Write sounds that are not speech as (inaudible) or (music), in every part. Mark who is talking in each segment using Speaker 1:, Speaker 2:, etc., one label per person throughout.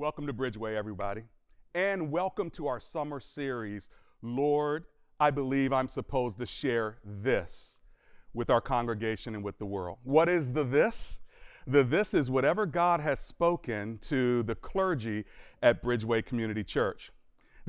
Speaker 1: Welcome to Bridgeway, everybody. And welcome to our summer series, Lord, I believe I'm supposed to share this with our congregation and with the world. What is the this? The this is whatever God has spoken to the clergy at Bridgeway Community Church.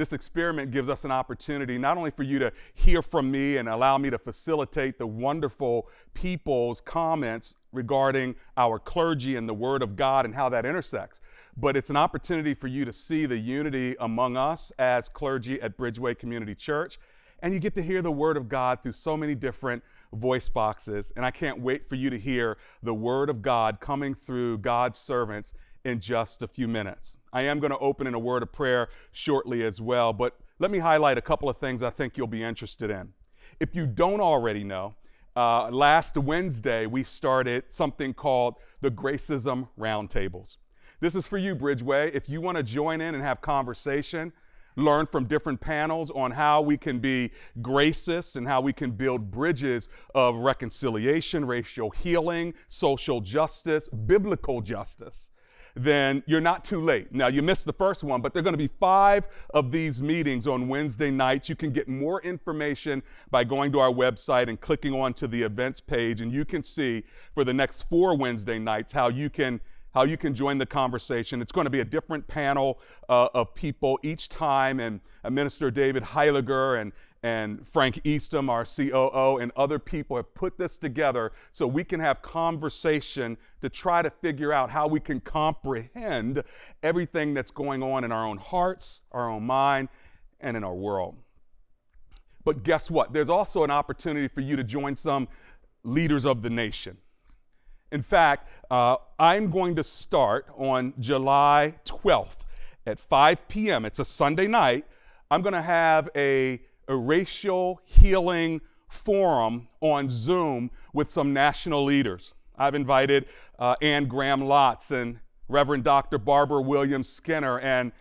Speaker 1: This experiment gives us an opportunity not only for you to hear from me and allow me to facilitate the wonderful people's comments regarding our clergy and the Word of God and how that intersects, but it's an opportunity for you to see the unity among us as clergy at Bridgeway Community Church. And you get to hear the Word of God through so many different voice boxes. And I can't wait for you to hear the Word of God coming through God's servants in just a few minutes. I am going to open in a word of prayer shortly as well, but let me highlight a couple of things I think you'll be interested in. If you don't already know, uh, last Wednesday we started something called the Gracism Roundtables. This is for you, Bridgeway. If you want to join in and have conversation, learn from different panels on how we can be gracious and how we can build bridges of reconciliation, racial healing, social justice, biblical justice then you're not too late. Now, you missed the first one, but there are going to be five of these meetings on Wednesday nights. You can get more information by going to our website and clicking onto the events page, and you can see for the next four Wednesday nights how you can how you can join the conversation. It's going to be a different panel uh, of people each time, and uh, Minister David Heiliger and, and Frank Eastham, our COO, and other people have put this together so we can have conversation to try to figure out how we can comprehend everything that's going on in our own hearts, our own mind, and in our world. But guess what? There's also an opportunity for you to join some leaders of the nation. In fact, uh, I'm going to start on July 12th at 5 p.m. It's a Sunday night. I'm going to have a, a racial healing forum on Zoom with some national leaders. I've invited uh, Ann Graham Lotz and Reverend Dr. Barbara Williams Skinner and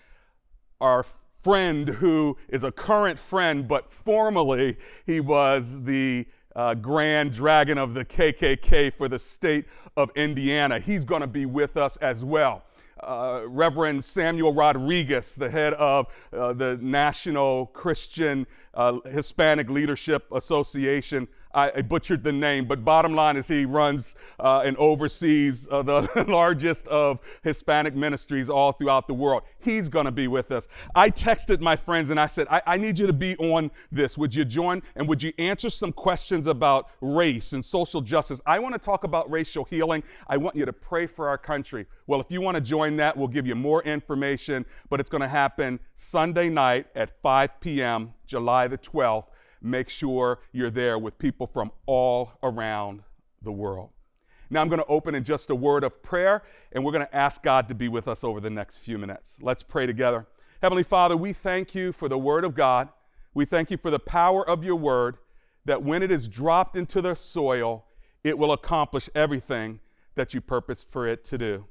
Speaker 1: our friend who is a current friend, but formerly he was the uh, Grand Dragon of the KKK for the state of Indiana. He's going to be with us as well. Uh, Reverend Samuel Rodriguez, the head of uh, the National Christian uh, Hispanic Leadership Association, I, I, butchered the name, but bottom line is he runs uh, and oversees uh, the (laughs) largest of Hispanic ministries all throughout the world. He's going to be with us. I texted my friends and I said, I, I need you to be on this. Would you join and would you answer some questions about race and social justice? I want to talk about racial healing. I want you to pray for our country. Well, if you want to join that, we'll give you more information, but it's going to happen Sunday night at 5 p.m., July the 12th make sure you're there with people from all around the world. Now, I'm going to open in just a word of prayer, and we're going to ask God to be with us over the next few minutes. Let's pray together. Heavenly Father, we thank you for the word of God. We thank you for the power of your word, that when it is dropped into the soil, it will accomplish everything that you purpose for it to do.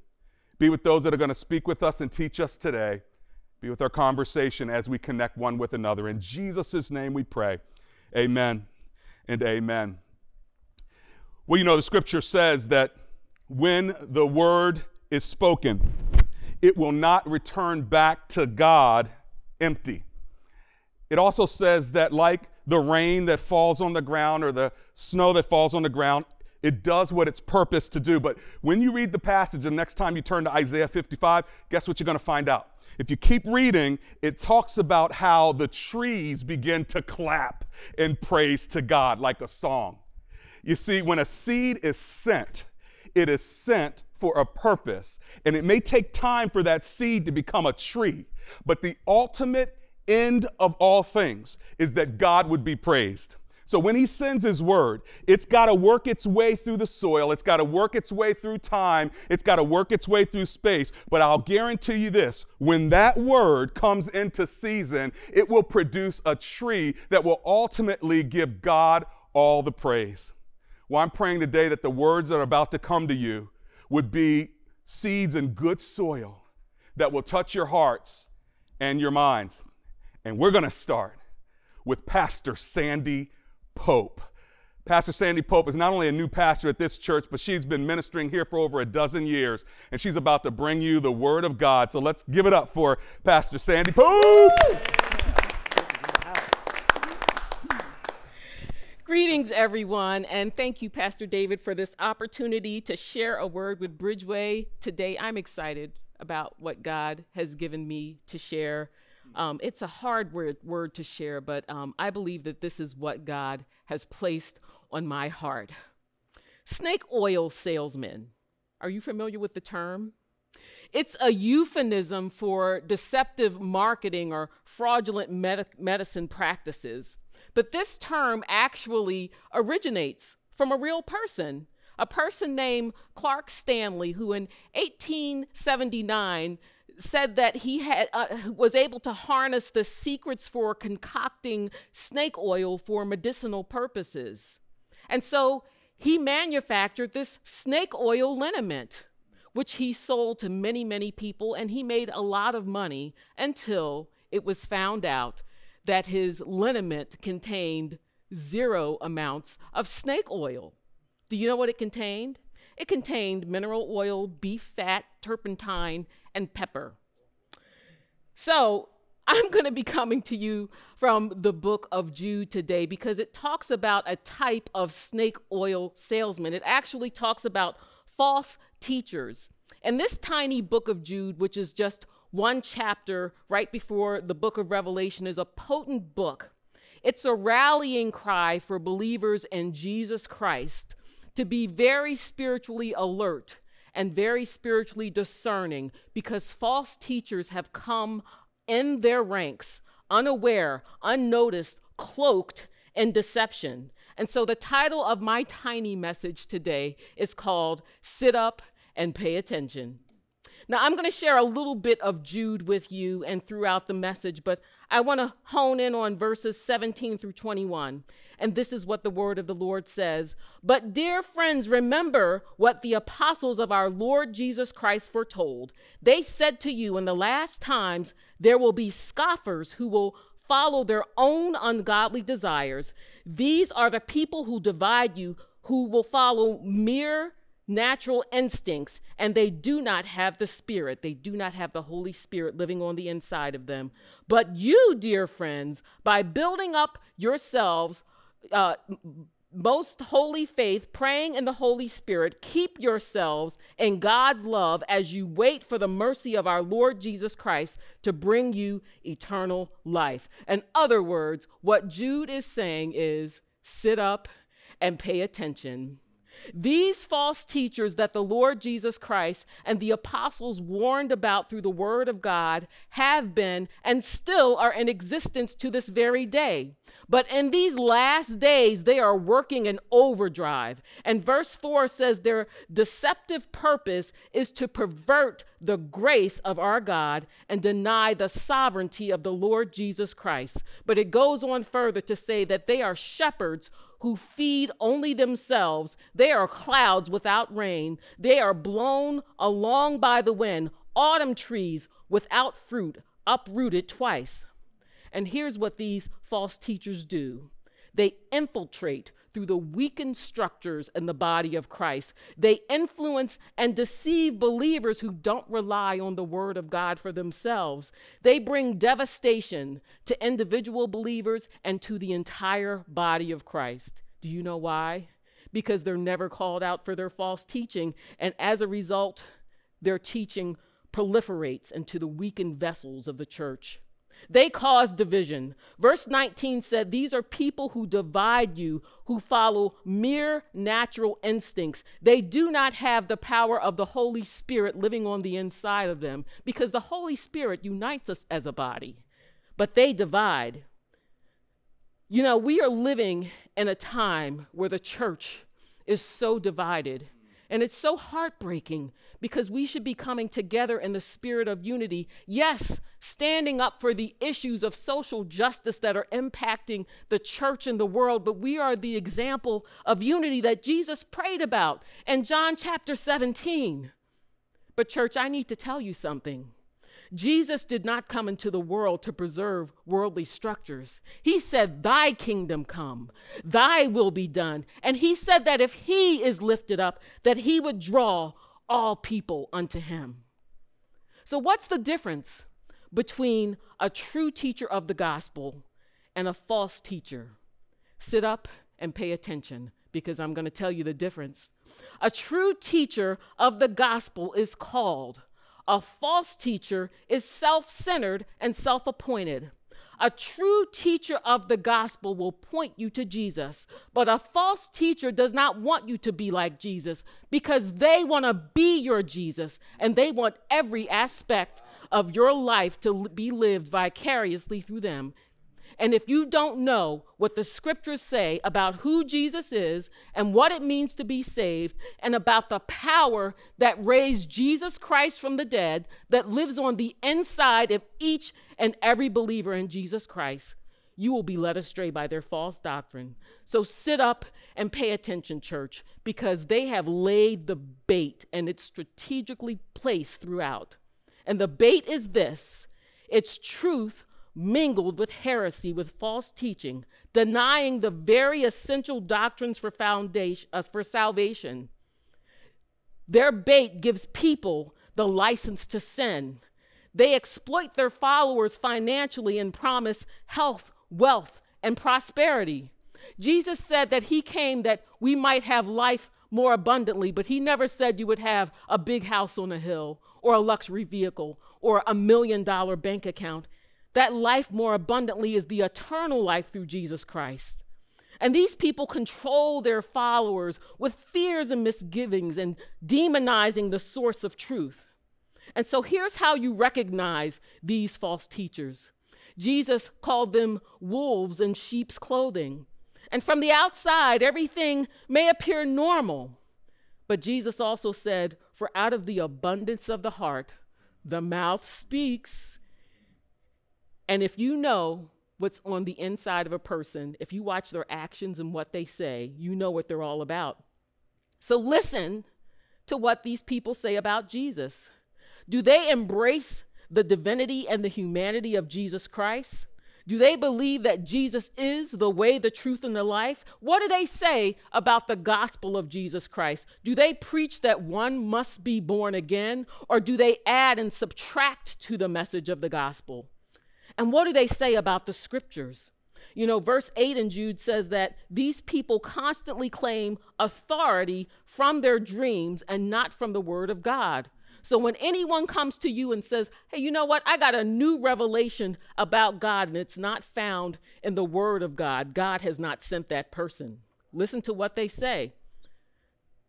Speaker 1: Be with those that are going to speak with us and teach us today. Be with our conversation as we connect one with another. In Jesus' name we pray. Amen and amen. Well, you know, the scripture says that when the word is spoken, it will not return back to God empty. It also says that, like the rain that falls on the ground or the snow that falls on the ground, it does what it's purposed to do. But when you read the passage, the next time you turn to Isaiah 55, guess what you're going to find out? If you keep reading, it talks about how the trees begin to clap in praise to God like a song. You see, when a seed is sent, it is sent for a purpose. And it may take time for that seed to become a tree, but the ultimate end of all things is that God would be praised. So when he sends his word, it's got to work its way through the soil. It's got to work its way through time. It's got to work its way through space. But I'll guarantee you this when that word comes into season, it will produce a tree that will ultimately give God all the praise. Well, I'm praying today that the words that are about to come to you would be seeds in good soil that will touch your hearts and your minds. And we're going to start with Pastor Sandy Pope. Pastor Sandy Pope is not only a new pastor at this church, but she's been ministering here for over a dozen years, and she's about to bring you the Word of God. So let's give it up for Pastor Sandy Pope.
Speaker 2: Greetings, everyone, and thank you, Pastor David, for this opportunity to share a word with Bridgeway. Today, I'm excited about what God has given me to share. Um, it's a hard word, word to share, but um, I believe that this is what God has placed on my heart. Snake oil salesman. Are you familiar with the term? It's a euphemism for deceptive marketing or fraudulent med- medicine practices. But this term actually originates from a real person, a person named Clark Stanley, who in 1879 said that he had, uh, was able to harness the secrets for concocting snake oil for medicinal purposes. And so he manufactured this snake oil liniment, which he sold to many, many people, and he made a lot of money until it was found out that his liniment contained zero amounts of snake oil. Do you know what it contained? It contained mineral oil, beef fat, turpentine, and pepper. So (laughs) I'm going to be coming to you from the book of Jude today because it talks about a type of snake oil salesman. It actually talks about false teachers. And this tiny book of Jude, which is just one chapter right before the book of Revelation, is a potent book. It's a rallying cry for believers in Jesus Christ to be very spiritually alert and very spiritually discerning because false teachers have come in their ranks, unaware, unnoticed, cloaked in deception. And so the title of my tiny message today is called Sit Up and Pay Attention. Now, I'm going to share a little bit of Jude with you and throughout the message, but I want to hone in on verses 17 through 21. And this is what the word of the Lord says. But, dear friends, remember what the apostles of our Lord Jesus Christ foretold. They said to you, in the last times, there will be scoffers who will follow their own ungodly desires. These are the people who divide you, who will follow mere natural instincts, and they do not have the Spirit. They do not have the Holy Spirit living on the inside of them. But you, dear friends, by building up yourselves, uh, most holy faith, praying in the Holy Spirit, keep yourselves in God's love as you wait for the mercy of our Lord Jesus Christ to bring you eternal life. In other words, what Jude is saying is sit up and pay attention these false teachers that the Lord Jesus Christ and the apostles warned about through the word of God have been and still are in existence to this very day. But in these last days, they are working in overdrive. And verse 4 says their deceptive purpose is to pervert the grace of our God and deny the sovereignty of the Lord Jesus Christ. But it goes on further to say that they are shepherds who feed only themselves. They are clouds without rain. They are blown along by the wind, autumn trees without fruit, uprooted twice. And here's what these false teachers do they infiltrate through the weakened structures in the body of Christ. They influence and deceive believers who don't rely on the word of God for themselves. They bring devastation to individual believers and to the entire body of Christ. Do you know why? Because they're never called out for their false teaching. And as a result, their teaching proliferates into the weakened vessels of the church. They cause division. Verse 19 said, These are people who divide you, who follow mere natural instincts. They do not have the power of the Holy Spirit living on the inside of them because the Holy Spirit unites us as a body, but they divide. You know, we are living in a time where the church is so divided. And it's so heartbreaking because we should be coming together in the spirit of unity. Yes, standing up for the issues of social justice that are impacting the church and the world, but we are the example of unity that Jesus prayed about in John chapter 17. But, church, I need to tell you something. Jesus did not come into the world to preserve worldly structures. He said, Thy kingdom come, thy will be done. And he said that if he is lifted up, that he would draw all people unto him. So, what's the difference between a true teacher of the gospel and a false teacher? Sit up and pay attention because I'm going to tell you the difference. A true teacher of the gospel is called a false teacher is self centered and self appointed. A true teacher of the gospel will point you to Jesus, but a false teacher does not want you to be like Jesus because they want to be your Jesus and they want every aspect of your life to be lived vicariously through them. And if you don't know what the scriptures say about who Jesus is and what it means to be saved, and about the power that raised Jesus Christ from the dead that lives on the inside of each and every believer in Jesus Christ, you will be led astray by their false doctrine. So sit up and pay attention, church, because they have laid the bait and it's strategically placed throughout. And the bait is this it's truth mingled with heresy, with false teaching, denying the very essential doctrines for, foundation, uh, for salvation. Their bait gives people the license to sin. They exploit their followers financially and promise health, wealth, and prosperity. Jesus said that he came that we might have life more abundantly, but he never said you would have a big house on a hill or a luxury vehicle or a million dollar bank account. That life more abundantly is the eternal life through Jesus Christ. And these people control their followers with fears and misgivings and demonizing the source of truth. And so here's how you recognize these false teachers Jesus called them wolves in sheep's clothing. And from the outside, everything may appear normal. But Jesus also said, For out of the abundance of the heart, the mouth speaks. And if you know what's on the inside of a person, if you watch their actions and what they say, you know what they're all about. So listen to what these people say about Jesus. Do they embrace the divinity and the humanity of Jesus Christ? Do they believe that Jesus is the way, the truth, and the life? What do they say about the gospel of Jesus Christ? Do they preach that one must be born again, or do they add and subtract to the message of the gospel? And what do they say about the scriptures? You know, verse 8 in Jude says that these people constantly claim authority from their dreams and not from the word of God. So when anyone comes to you and says, hey, you know what? I got a new revelation about God and it's not found in the word of God, God has not sent that person. Listen to what they say.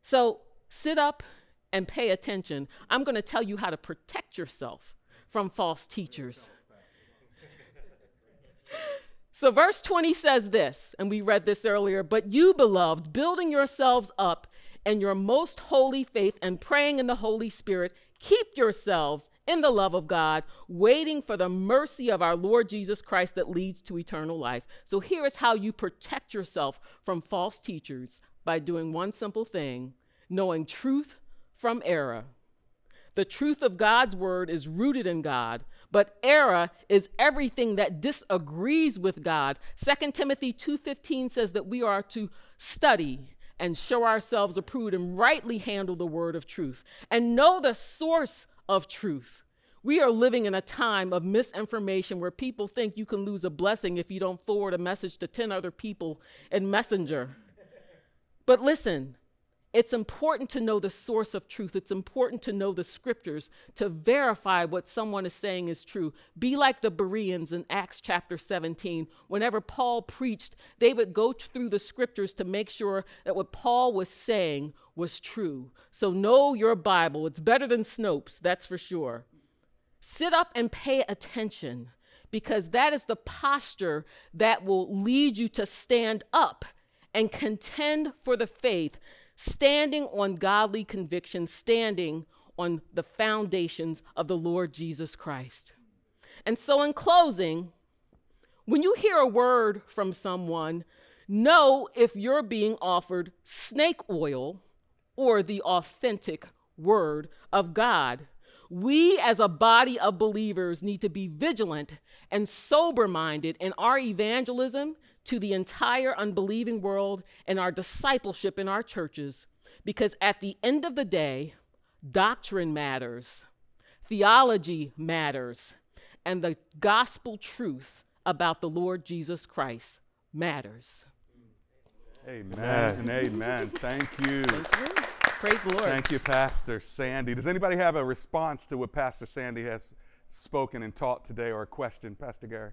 Speaker 2: So sit up and pay attention. I'm going to tell you how to protect yourself from false teachers. So, verse 20 says this, and we read this earlier But you, beloved, building yourselves up in your most holy faith and praying in the Holy Spirit, keep yourselves in the love of God, waiting for the mercy of our Lord Jesus Christ that leads to eternal life. So, here is how you protect yourself from false teachers by doing one simple thing knowing truth from error. The truth of God's word is rooted in God, but error is everything that disagrees with God. 2 Timothy 2:15 says that we are to study and show ourselves approved and rightly handle the word of truth and know the source of truth. We are living in a time of misinformation where people think you can lose a blessing if you don't forward a message to 10 other people in Messenger. But listen, it's important to know the source of truth. It's important to know the scriptures to verify what someone is saying is true. Be like the Bereans in Acts chapter 17. Whenever Paul preached, they would go through the scriptures to make sure that what Paul was saying was true. So know your Bible. It's better than Snopes, that's for sure. Sit up and pay attention because that is the posture that will lead you to stand up and contend for the faith standing on godly conviction, standing on the foundations of the Lord Jesus Christ. And so, in closing, when you hear a word from someone, know if you're being offered snake oil or the authentic word of God. We, as a body of believers, need to be vigilant and sober minded in our evangelism to the entire unbelieving world and our discipleship in our churches, because at the end of the day, doctrine matters, theology matters, and the gospel truth about the Lord Jesus Christ matters.
Speaker 1: Amen and amen. Thank you.
Speaker 2: Thank you. Praise the Lord.
Speaker 1: Thank you, Pastor Sandy. Does anybody have a response to what Pastor Sandy has spoken and taught today or a question, Pastor Gary?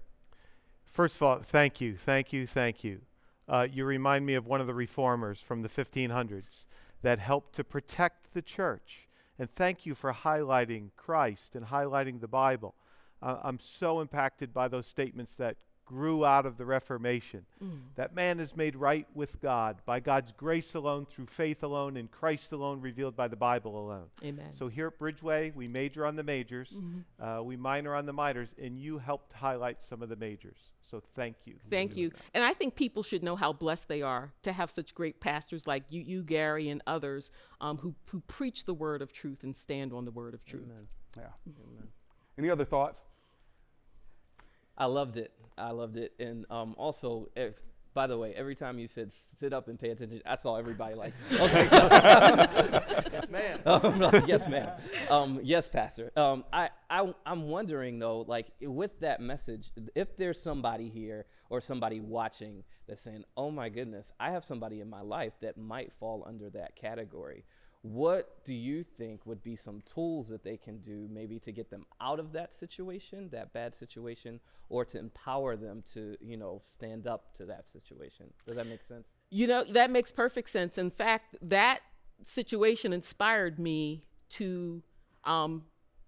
Speaker 3: First of all, thank you, thank you, thank you. Uh, you remind me of one of the reformers from the 1500s that helped to protect the church. And thank you for highlighting Christ and highlighting the Bible. Uh, I'm so impacted by those statements that grew out of the Reformation. Mm. That man is made right with God by God's grace alone, through faith alone, in Christ alone, revealed by the Bible alone.
Speaker 2: Amen.
Speaker 3: So here at Bridgeway, we major on the majors, mm-hmm. uh, we minor on the minors, and you helped highlight some of the majors. So thank you.
Speaker 2: Thank you. That. And I think people should know how blessed they are to have such great pastors like you, you Gary, and others um, who, who preach the word of truth and stand on the word of truth.
Speaker 1: Amen. Yeah. Amen. Any other thoughts?
Speaker 4: I loved it. I loved it. And um, also, if, by the way, every time you said sit up and pay attention, I saw everybody like, (laughs) okay. yes, ma'am. (laughs) Um, yes, ma'am. Um, yes, Pastor. Um, I, I, I'm wondering, though, like with that message, if there's somebody here or somebody watching that's saying, oh my goodness, I have somebody in my life that might fall under that category what do you think would be some tools that they can do maybe to get them out of that situation that bad situation or to empower them to you know stand up to that situation? Does that make sense?
Speaker 2: You know that makes perfect sense. In fact that situation inspired me to um,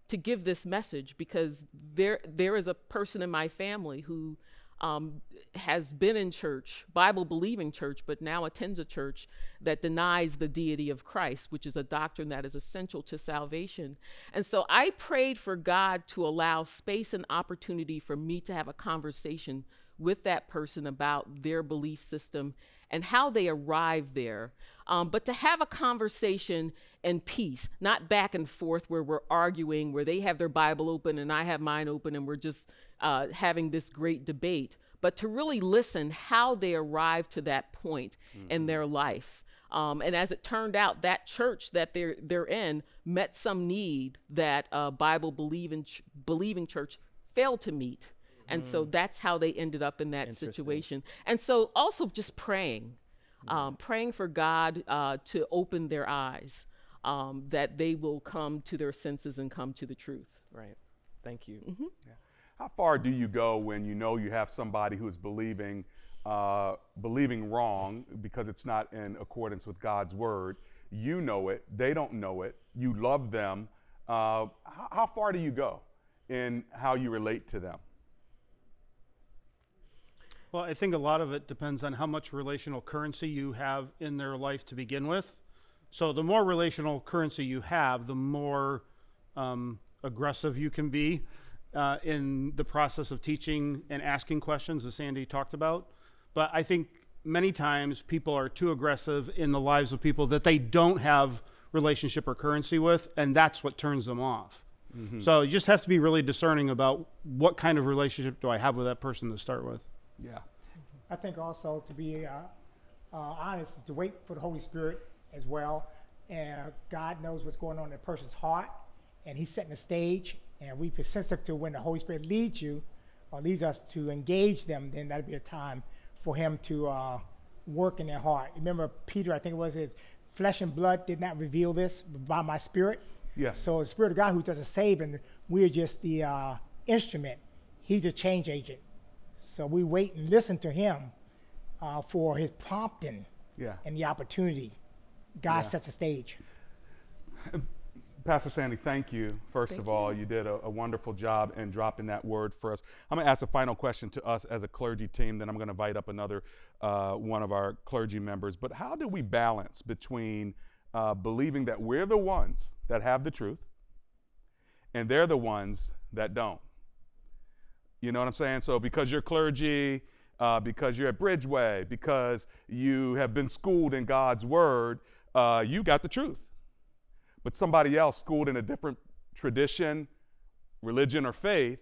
Speaker 2: to give this message because there there is a person in my family who um, has been in church, Bible believing church, but now attends a church that denies the deity of Christ, which is a doctrine that is essential to salvation. And so I prayed for God to allow space and opportunity for me to have a conversation with that person about their belief system and how they arrived there. Um, but to have a conversation in peace, not back and forth where we're arguing, where they have their Bible open and I have mine open and we're just uh, having this great debate, but to really listen how they arrived to that point mm-hmm. in their life. Um, and as it turned out, that church that they're they're in met some need that uh, Bible believing ch- believing church failed to meet, and mm. so that's how they ended up in that situation. And so also just praying, um, praying for God uh, to open their eyes, um, that they will come to their senses and come to the truth.
Speaker 4: Right. Thank you.
Speaker 2: Mm-hmm.
Speaker 1: Yeah. How far do you go when you know you have somebody who's believing, uh, believing wrong because it's not in accordance with God's word? You know it, they don't know it, you love them. Uh, how, how far do you go in how you relate to them?
Speaker 5: Well, I think a lot of it depends on how much relational currency you have in their life to begin with. So, the more relational currency you have, the more um, aggressive you can be uh, in the process of teaching and asking questions, as Sandy talked about. But I think many times people are too aggressive in the lives of people that they don't have relationship or currency with, and that's what turns them off. Mm-hmm. So you just have to be really discerning about what kind of relationship do I have with that person to start with.
Speaker 1: Yeah.
Speaker 6: I think also to be uh, uh, honest, to wait for the Holy Spirit as well. And God knows what's going on in a person's heart, and He's setting the stage, and we be sensitive to when the Holy Spirit leads you or leads us to engage them, then that'd be a time for Him to uh, work in their heart. Remember, Peter, I think it was it, flesh and blood did not reveal this by my spirit.
Speaker 1: Yes.
Speaker 6: So the Spirit of God who does the saving, we're just the uh, instrument. He's the change agent. So we wait and listen to Him uh, for His prompting
Speaker 1: yeah.
Speaker 6: and the opportunity. God yeah. sets the stage. (laughs)
Speaker 1: Pastor Sandy, thank you. First thank of all, you, you did a, a, wonderful job in dropping that word for us. I'm going to ask a final question to us as a clergy team, then I'm going to invite up another uh, one of our clergy members. But how do we balance between uh, believing that we're the ones that have the truth and they're the ones that don't? You know what I'm saying? So because you're clergy, uh, because you're at Bridgeway, because you have been schooled in God's word, uh, you got the truth but somebody else schooled in a different tradition, religion, or faith,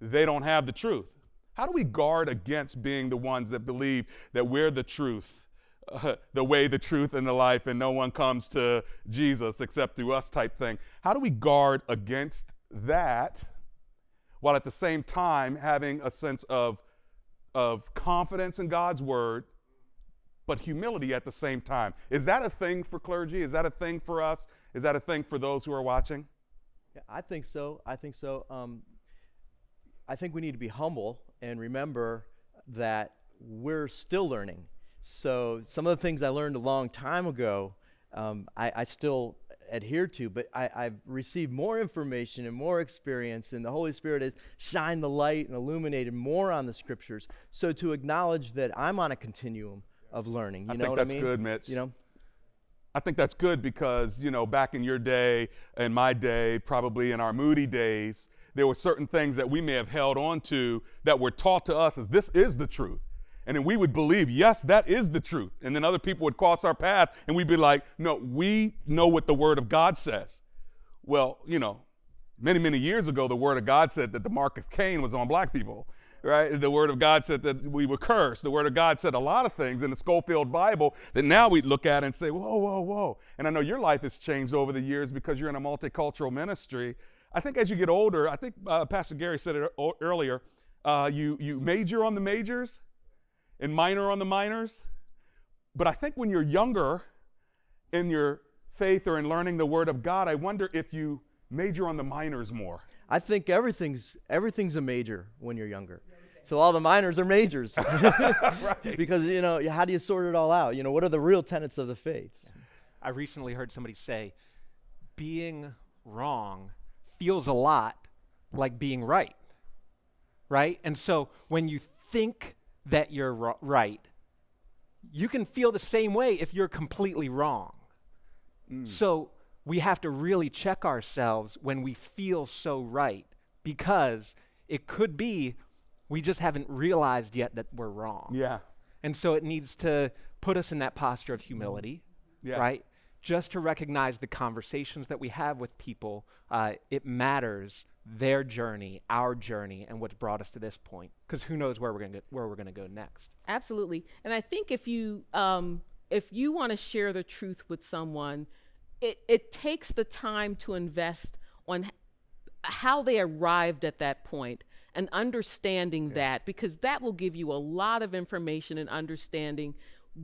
Speaker 1: they don't have the truth. How do we guard against being the ones that believe that we're the truth, uh, (laughs) the way, the truth, and the life, and no one comes to Jesus except through us type thing? How do we guard against that while at the same time having a sense of, of confidence in God's word, but humility at the same time? Is that a thing for clergy? Is that a thing for us? Is that a thing for those who are watching?
Speaker 7: Yeah, I think so. I think so. Um, I think we need to be humble and remember that we're still learning. So some of the things I learned a long time ago, um, I, I, still adhere to, but I, have received more information and more experience, and the Holy Spirit has shined the light and illuminated more on the Scriptures. So to acknowledge that I'm on a continuum of learning, you
Speaker 1: I
Speaker 7: know
Speaker 1: think
Speaker 7: what
Speaker 1: that's
Speaker 7: I mean?
Speaker 1: good, Mitch.
Speaker 7: You know.
Speaker 1: I think that's good because, you know, back in your day, and my day, probably in our moody days, there were certain things that we may have held on to that were taught to us as this is the truth. And then we would believe, yes, that is the truth. And then other people would cross our path and we'd be like, no, we know what the Word of God says. Well, you know, many, many years ago, the Word of God said that the mark of Cain was on black people, right? The Word of God said that we were cursed. The Word of God said a lot of things in the Scofield Bible that now we look at and say, whoa, whoa, whoa. And I know your life has changed over the years because you're in a multicultural ministry. I think as you get older, I think uh, Pastor Gary said it earlier, uh, you, you major on the majors and minor on the minors. But I think when you're younger in your faith or in learning the Word of God, I wonder if you major on the minors more.
Speaker 7: I think everything's everything's a major when you're younger. So all the minors are majors. (laughs) (laughs) right. Because you know, how do you sort it all out? You know, what are the real tenets of the faith?
Speaker 8: I recently heard somebody say being wrong feels a lot like being right. Right? And so when you think that you're right, you can feel the same way if you're completely wrong. Mm. So we have to really check ourselves when we feel so right because it could be we just haven't realized yet that we're wrong.
Speaker 1: Yeah.
Speaker 8: And so it needs to put us in that posture of humility, yeah. right? just to recognize the conversations that we have with people. Uh, it matters their journey, our journey, and what's brought us to this point. Because who knows where we're going to where we're going to go next?
Speaker 2: Absolutely, and I think if you um, if you want to share the truth with someone, it it takes the time to invest on how they arrived at that point and understanding that because that will give you a lot of information and understanding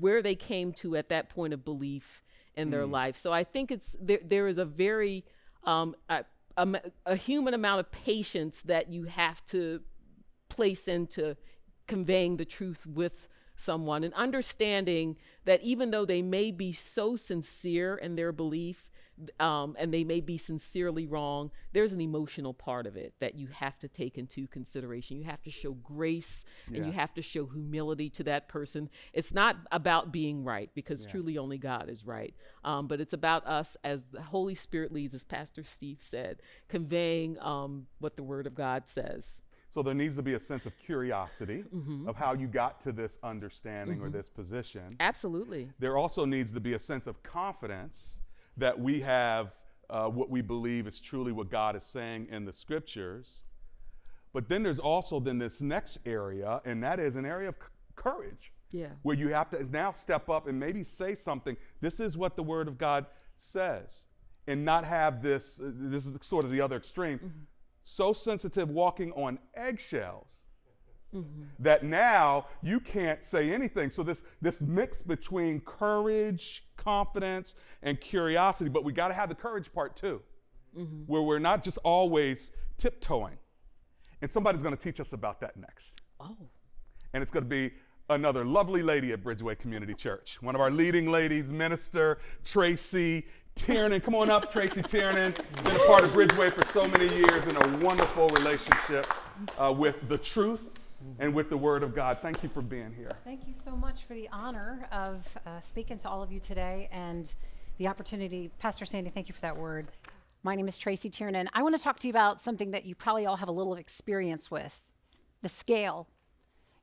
Speaker 2: where they came to at that point of belief in their mm. life. So I think it's there. There is a very um, a, a, a human amount of patience that you have to place into conveying the truth with someone and understanding that even though they may be so sincere in their belief um, and they may be sincerely wrong, there's an emotional part of it that you have to take into consideration. You have to show grace yeah. and you have to show humility to that person. It's not about being right because yeah. truly only God is right, um, but it's about us as the Holy Spirit leads, as Pastor Steve said, conveying um, what the Word of God says.
Speaker 1: So there needs to be a sense of curiosity mm-hmm. of how you got to this understanding mm-hmm. or this position.
Speaker 2: Absolutely.
Speaker 1: There also needs to be a sense of confidence that we have uh, what we believe is truly what God is saying in the scriptures. But then there's also then this next area, and that is an area of c- courage.
Speaker 2: Yeah.
Speaker 1: Where you have to now step up and maybe say something. This is what the Word of God says, and not have this. Uh, this is sort of the other extreme. Mm-hmm. So sensitive, walking on eggshells Mm-hmm. That now you can't say anything. So this this mix between courage, confidence, and curiosity, but we got to have the courage part too, mm-hmm. where we're not just always tiptoeing. And somebody's going to teach us about that next.
Speaker 2: Oh.
Speaker 1: And it's going to be another lovely lady at Bridgeway Community Church. One of our leading ladies, Minister Tracey Tiernan. Come on up, Tracey Tiernan. Been a part of Bridgeway for so many years in a wonderful relationship uh, with the truth and with the Word of God. Thank you for being here.
Speaker 9: Thank you so much for the honor of uh, speaking to all of you today and the opportunity. Pastor Sandy, thank you for that word. My name is Tracey Tiernan. I want to talk to you about something that you probably all have a little experience with the scale.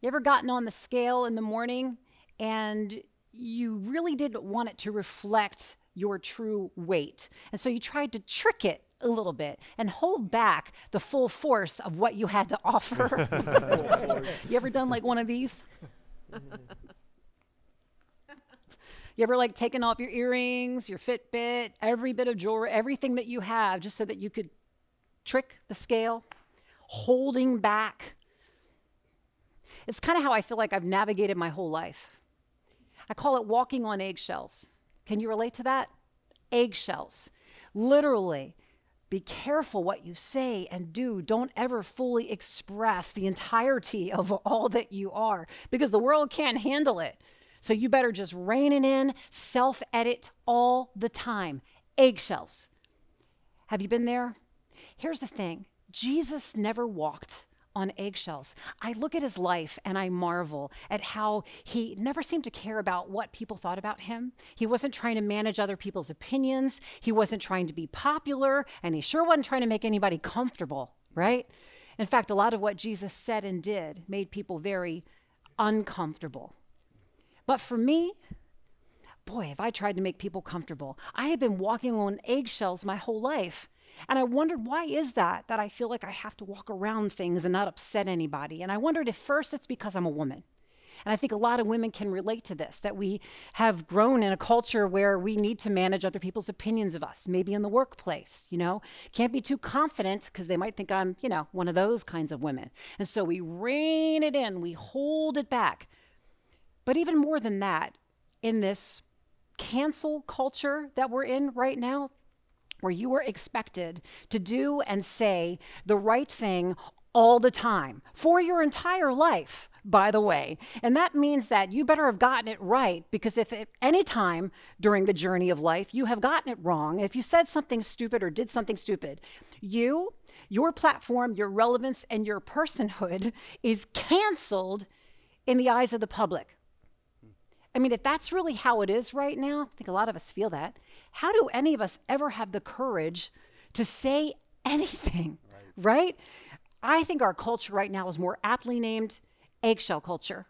Speaker 9: You ever gotten on the scale in the morning and you really didn't want it to reflect your true weight? And so you tried to trick it a little bit and hold back the full force of what you had to offer. (laughs) you ever done like one of these? (laughs) You ever like taken off your earrings, your Fitbit, every bit of jewelry, everything that you have just so that you could trick the scale? Holding back. It's kind of how I feel like I've navigated my whole life. I call it walking on eggshells. Can you relate to that? Eggshells. Literally, be careful what you say and do. Don't ever fully express the entirety (laughs) of all that you are because the world can't handle it. So you better just rein it in, self edit all the time. Eggshells. Have you been there? Here's the thing Jesus never walked on eggshells. I look at his life and I marvel at how he never seemed to care about what people thought about him. He wasn't trying to manage other people's opinions, he wasn't trying to be popular, and he sure wasn't trying to make anybody comfortable, right? In fact, a lot of what Jesus said and did made people very uncomfortable. But for me, boy, if I tried to make people comfortable, I had been walking on eggshells my whole life. And I wondered, why is that? That I feel like I have to walk around things and not upset anybody. And I wondered if first it's because I'm a woman. And I think a lot of women can relate to this that we have grown in a culture where we need to manage other people's opinions of us, maybe in the workplace, you know. Can't be too confident because they might think I'm, you know, one of those kinds of women. And so we rein it in, we hold it back. But even more than that, in this cancel culture that we're in right now, where you are expected to do and say the right thing all the time for your entire life, by the way. And that means that you better have gotten it right because if at any time during the journey of life you have gotten it wrong, if you said something stupid or did something stupid, you, your platform, your relevance, and your personhood is canceled in the eyes of the public. I mean, if that's really how it is right now, I think a lot of us feel that. How do any of us ever have the courage to say anything, right? right? I think our culture right now is more aptly named eggshell culture.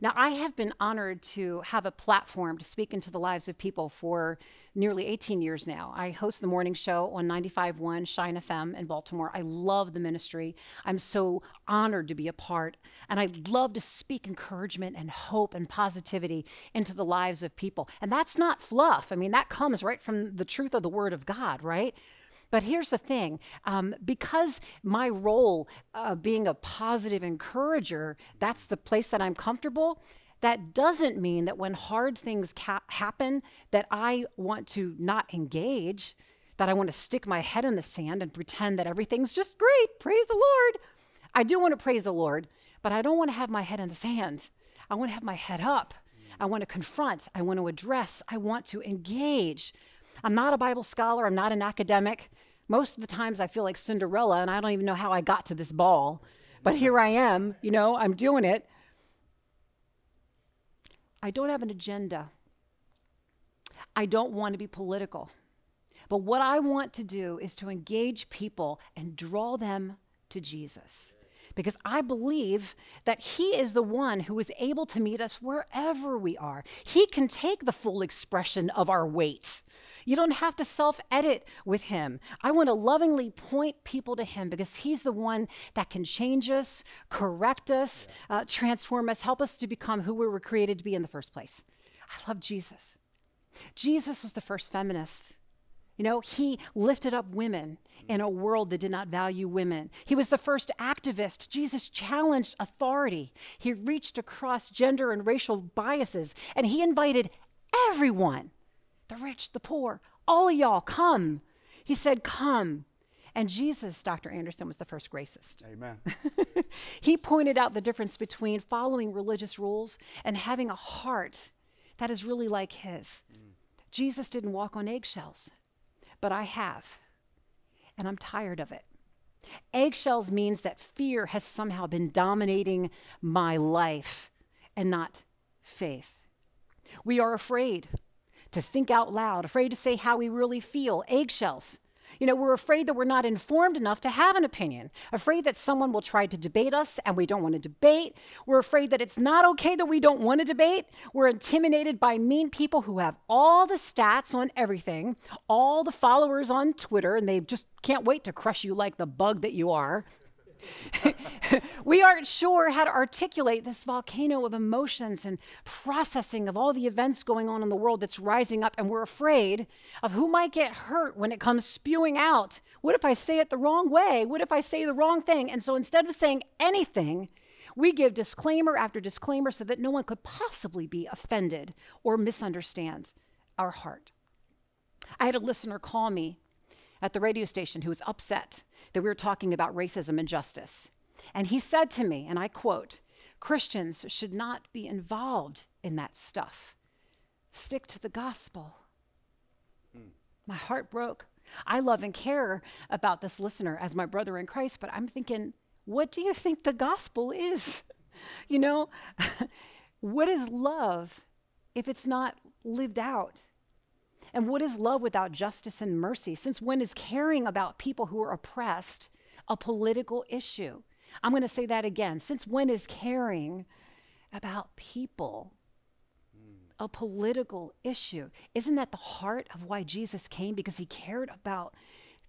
Speaker 9: Now, I have been honored to have a platform to speak into the lives of people for nearly 18 years now. I host the morning show on 95.1 Shine FM in Baltimore. I love the ministry. I'm so honored to be a part, and I love to speak encouragement and hope and positivity into the lives of people. And that's not fluff. I mean, that comes right from the truth of the Word of God, right? But here's the thing um, because my role uh, being a positive encourager, that's the place that I'm comfortable. That doesn't mean that when hard things happen, that I want to not engage, that I want to stick my head in the sand and pretend that everything's just great. Praise the Lord. I do want to praise the Lord, but I don't want to have my head in the sand. I want to have my head up. I want to confront. I want to address. I want to engage. I'm not a Bible scholar, I'm not an academic. Most of the times I feel like Cinderella and I don't even know how I got to this ball. But here I am, you know, I'm doing it. I don't have an agenda. I don't want to be political. But what I want to do is to engage people and draw them to Jesus because I believe that He is the one who is able to meet us wherever we are. He can take the full expression of our weight. You don't have to self edit with Him. I want to lovingly point people to Him because He's the one that can change us, correct us, uh, transform us, help us to become who we were created to be in the first place. I love Jesus. Jesus was the first feminist. You know, he lifted up women in a world that did not value women. He was the first activist. Jesus challenged authority. He reached across gender and racial biases, and he invited everyone the rich, the poor, all of y'all, come. He said, Come. And Jesus, Dr. Anderson, was the first gracist.
Speaker 1: Amen. (laughs)
Speaker 9: he pointed out the difference between following religious rules and having a heart that is really like his. Mm. Jesus didn't walk on eggshells but I have. And I'm tired of it. Eggshells means that fear has somehow been dominating my life and not faith. We are afraid to think out loud, afraid to say how we really feel. Eggshells. You know, we're afraid that we're not informed enough to have an opinion, afraid that someone will try to debate us and we don't want to debate. We're afraid that it's not okay that we don't want to debate. We're intimidated by mean people who have all the stats on everything, all the followers on Twitter, and they just can't wait to crush you like the bug that you are. (laughs) we aren't sure how to articulate this volcano of emotions and processing of all the events going on in the world that's rising up, and we're afraid of who might get hurt when it comes spewing out. What if I say it the wrong way? What if I say the wrong thing? And so instead of saying anything, we give disclaimer after disclaimer so that no one could possibly be offended or misunderstand our heart. I had a listener call me at the radio station who was upset that we were talking about racism and justice. And he said to me, and I quote, Christians should not be involved in that stuff. Stick to the gospel. My heart broke. I love and care about this listener as my brother in Christ, but I'm thinking, what do you think the gospel is? (laughs) you know, (laughs) what is love if it's not lived out? And what is love without justice and mercy? Since when is caring about people who are oppressed a political issue? I'm going to say that again. Since when is caring about people a political issue? Isn't that the heart of why Jesus came? Because he cared about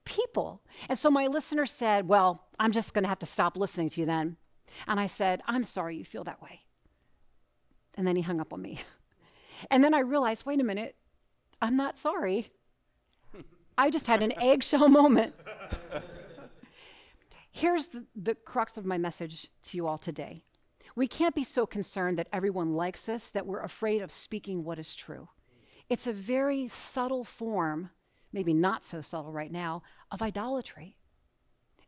Speaker 9: people. And so my listener said, Well, I'm just going to have to stop listening to you then. And I said, I'm sorry you feel that way. And then he hung up on me. (laughs) and then I realized, wait a minute, I'm not sorry. I just had an eggshell (laughs) moment. Here's the, the, crux of my message to you all today. We can't be so concerned that everyone likes us that we're afraid of speaking what is true. It's a very subtle form, maybe not so subtle right now, of idolatry.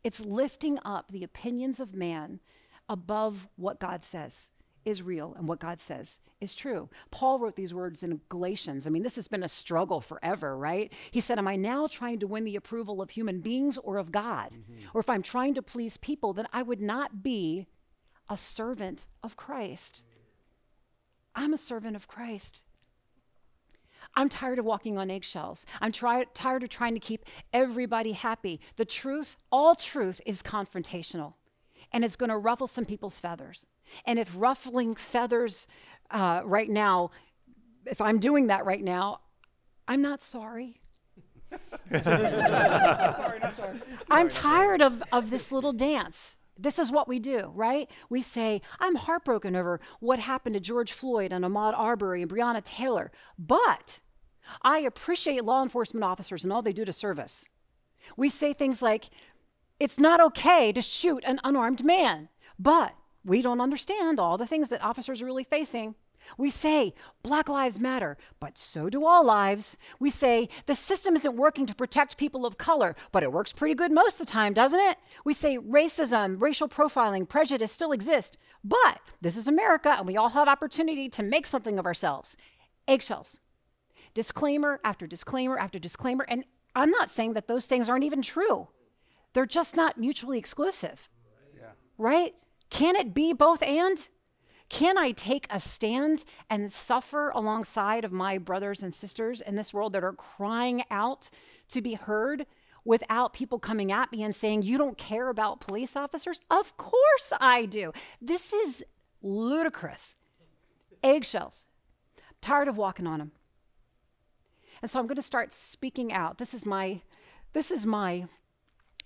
Speaker 9: It's lifting up the opinions of man above what God says is real and what God says is true. Paul wrote these words in Galatians. I mean, this has been a struggle forever, right? He said, Am I now trying to win the approval of human beings or of God? Mm-hmm. Or if I'm trying to please people, then I would not be a servant of Christ. I'm a servant of Christ. I'm tired of walking on eggshells. I'm try- tired of trying to keep everybody happy. The truth, all truth, is confrontational and it's going to ruffle some people's feathers. And if ruffling feathers uh, right now, if I'm doing that right now, I'm not sorry. sorry, not sorry. I'm tired of, of this little dance. This is what we do, right? We say, I'm heartbroken over what happened to George Floyd and Ahmaud Arbery and Breonna Taylor, but I appreciate law enforcement officers and all they do to serve us. We say things like, it's not okay to shoot an unarmed man, but we don't understand all the things that officers are really facing. We say Black Lives Matter, but so do all lives. We say the system isn't working to protect people of color, but it works pretty good most of the time, doesn't it? We say racism, racial profiling, prejudice still exist, but this is America and we all have opportunity to make something of ourselves. Eggshells. Disclaimer after disclaimer after disclaimer. And I'm not saying that those things aren't even true, they're just not mutually exclusive. Yeah. Right? Can it be both and? Can I take a stand and suffer alongside of my brothers and sisters in this world that are crying out to be heard without people coming at me and saying, You don't care about police officers? Of course I do. This is ludicrous. Eggshells. Tired of walking on them. And so I'm going to start speaking out. This is my this is my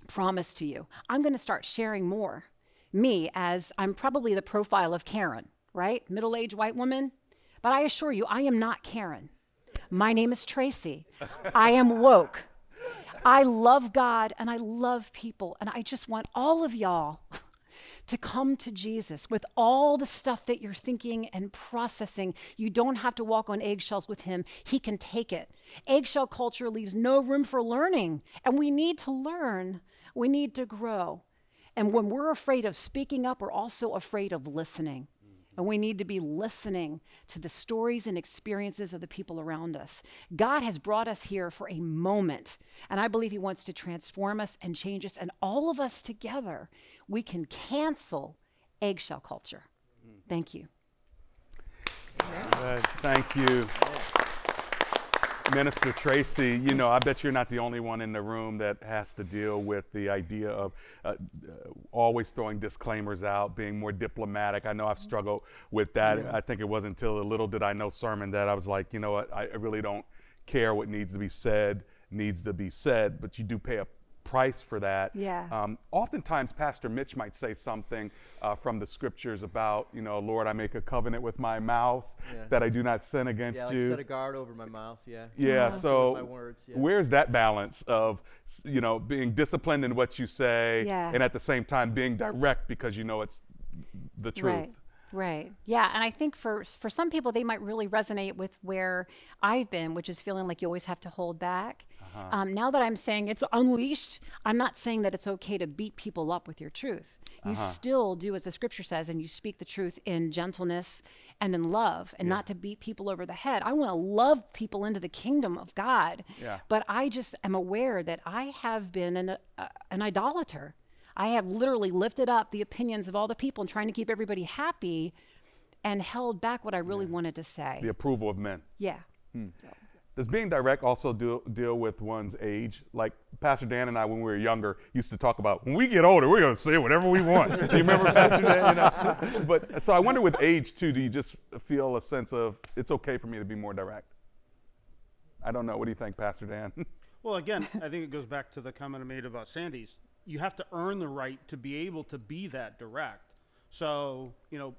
Speaker 9: promise to you. I'm going to start sharing more me as I'm probably the profile of Karen, right? Middle aged white woman. But I assure you, I am not Karen. My name is Tracey. (laughs) I am woke. I love God and I love people. And I just want all of y'all (laughs) to come to Jesus with all the stuff that you're thinking and processing. You don't have to walk on eggshells with Him, He can take it. Eggshell culture leaves no room for learning. And we need to learn, we need to grow. And when we're afraid of speaking up, we're also afraid of listening. And we need to be listening to the stories and experiences of the people around us. God has brought us here for a moment. And I believe He wants to transform us and change us. And all of us together, we can cancel eggshell culture. Thank you.
Speaker 1: Thank you. Minister Tracey, you know, I bet you're not the only one in the room that has to deal with the idea of uh, uh, always throwing disclaimers out, being more diplomatic. I know I've struggled with that. Yeah. I think it wasn't until a little did I know sermon that I was like, you know what, I really don't care what needs to be said, needs to be said, but you do pay a price for that.
Speaker 9: Yeah. Um,
Speaker 1: oftentimes, Pastor Mitch might say something uh, from the scriptures about, you know, Lord, I make a covenant with my mouth yeah. that I do not sin against you.
Speaker 7: yeah, like
Speaker 1: you.
Speaker 7: set a guard over my mouth. Yeah.
Speaker 1: Yeah. So, words, yeah. where's that balance of, you know, being disciplined in what you say,
Speaker 9: yeah.
Speaker 1: and at the same time being direct because you know it's the truth.
Speaker 9: Right. Right. Yeah, and I think for for some people they might really resonate with where I've been, which is feeling like you always have to hold back. Uh-huh. Um, now that I'm saying it's unleashed, I'm not saying that it's okay to beat people up with your truth. You uh-huh. still do as the scripture says, and you speak the truth in gentleness and in love, and yeah. not to beat people over the head. I want to love people into the kingdom of God.
Speaker 1: Yeah.
Speaker 9: But I just am aware that I have been an, uh, an idolater. I have literally lifted up the opinions of all the people and trying to keep everybody happy and held back what I really yeah. wanted to say.
Speaker 1: The approval of men.
Speaker 9: Yeah.
Speaker 1: Hmm. So. Does being direct also do, deal with one's age? Like Pastor Dan and I, when we were younger, used to talk about when we get older, we're going to say whatever we want. do (laughs) you remember Pastor Dan? You know? But so I wonder with age too, do you just feel a sense of it's okay for me to be more direct? I don't know. What do you think, Pastor Dan? (laughs)
Speaker 5: well, again, I think it goes back to the comment I made about Sandy's. You have to earn the right to be able to be that direct. So, you know,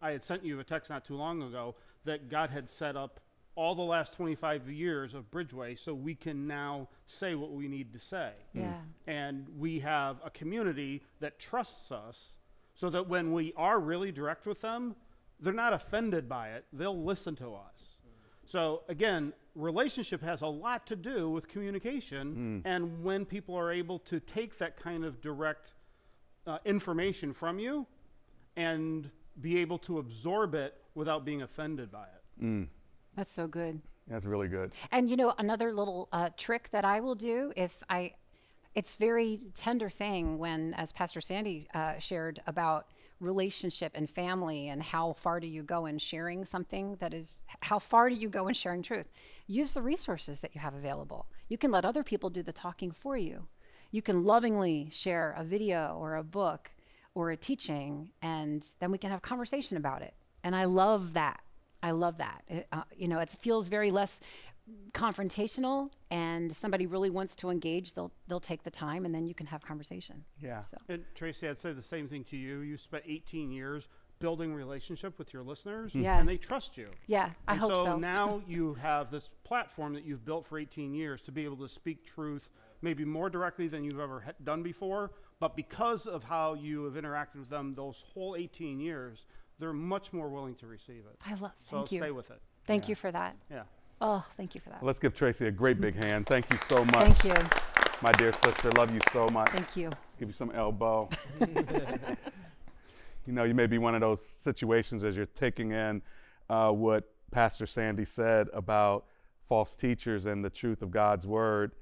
Speaker 5: I had sent you a text not too long ago that God had set up all the last 25 years of Bridgeway so we can now say what we need to say.
Speaker 9: Yeah.
Speaker 5: And we have a community that trusts us so that when we are really direct with them, they're not offended by it. They'll listen to us. So again, relationship has a lot to do with communication mm. and when people are able to take that kind of direct uh, information from you and be able to absorb it without being offended by it.
Speaker 1: Mm.
Speaker 9: That's so good.
Speaker 1: That's really good.
Speaker 9: And you know, another little uh, trick that I will do if I, it's very tender thing when, as Pastor Sandy uh, shared about relationship and family and how far do you go in sharing something that is, how far do you go in sharing truth? Use the resources that you have available. You can let other people do the talking for you. You can lovingly share a video or a book or a teaching, and then we can have conversation about it. And I love that. I love that. It, uh, you know, it feels very less confrontational and somebody really wants to engage they'll they'll take the time and then you can have conversation
Speaker 1: yeah
Speaker 5: so. and Tracey i'd say the same thing to you you spent 18 years building relationship with your listeners
Speaker 9: yeah.
Speaker 5: and they trust you
Speaker 9: yeah i
Speaker 5: and
Speaker 9: hope so,
Speaker 5: so now (laughs) you have this platform that you've built for 18 years to be able to speak truth maybe more directly than you've ever done before but because of how you have interacted with them those whole 18 years they're much more willing to receive it.
Speaker 9: I love.
Speaker 5: Thank you. Stay with it.
Speaker 9: Thank yeah. you for that.
Speaker 5: Yeah.
Speaker 9: Oh, thank you for that.
Speaker 1: Let's give Tracey a great big hand. Thank you so much.
Speaker 9: Thank you.
Speaker 1: My dear sister, love you so much.
Speaker 9: Thank you.
Speaker 1: Give you some elbow. (laughs) you know, you may be one of those situations as you're taking in uh, what Pastor Sandy said about false teachers and the truth of God's word.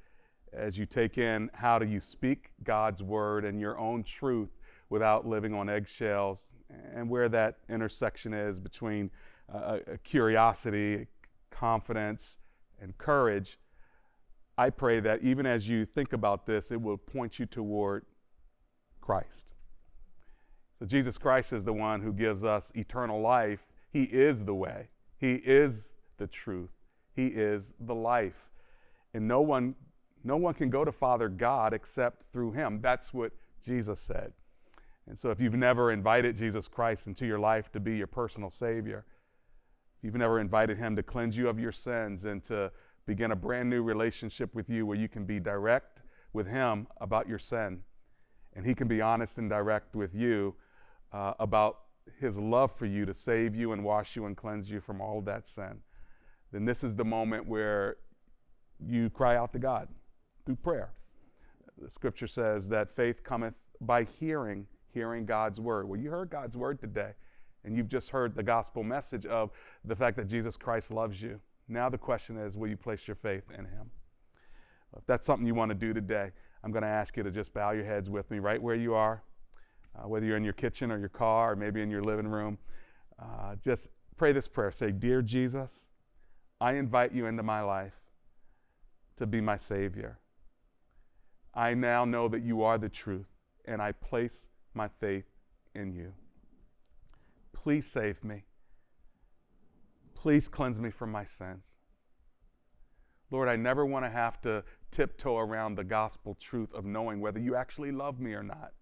Speaker 1: As you take in how do you speak God's word and your own truth without living on eggshells and where that intersection is between uh, curiosity, confidence, and courage, I pray that even as you think about this, it will point you toward Christ. So, Jesus Christ is the one who gives us eternal life. He is the way, He is the truth, He is the life. And no one, no one can go to Father God except through Him. That's what Jesus said. And so, if you've never invited Jesus Christ into your life to be your personal Savior, if you've never invited Him to cleanse you of your sins and to begin a brand new relationship with you where you can be direct with Him about your sin, and He can be honest and direct with you uh, about His love for you to save you and wash you and cleanse you from all that sin, then this is the moment where you cry out to God through prayer. The scripture says that faith cometh by hearing hearing God's word. Well, you heard God's word today, and you've just heard the gospel message of the fact that Jesus Christ loves you. Now the question is, will you place your faith in him? If that's something you want to do today, I'm going to ask you to just bow your heads with me right where you are, uh, whether you're in your kitchen or your car or maybe in your living room. Uh, just pray this prayer. Say, Dear Jesus, I invite you into my life to be my Savior. I now know that you are the truth, and I place my faith in you. Please save me. Please cleanse me from my sins. Lord, I never want to have to tiptoe around the gospel truth of knowing whether you actually love me or not.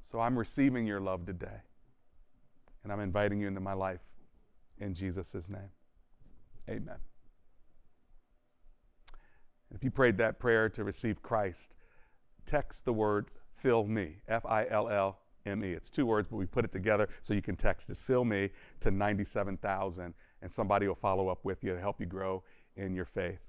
Speaker 1: So I'm receiving your love today, and I'm inviting you into my life in Jesus' name. Amen. If you prayed that prayer to receive Christ, text the word fill me, F I L L M E. It's two words, but we put it together so you can text it fill me to 97,000, and somebody will follow up with you to help you grow in your faith.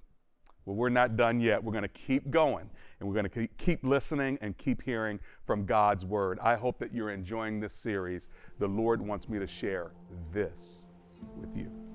Speaker 1: Well, we're not done yet. We're going to keep going and we're going to keep listening and keep hearing from God's word. I hope that you're enjoying this series. The Lord wants me to share this with you.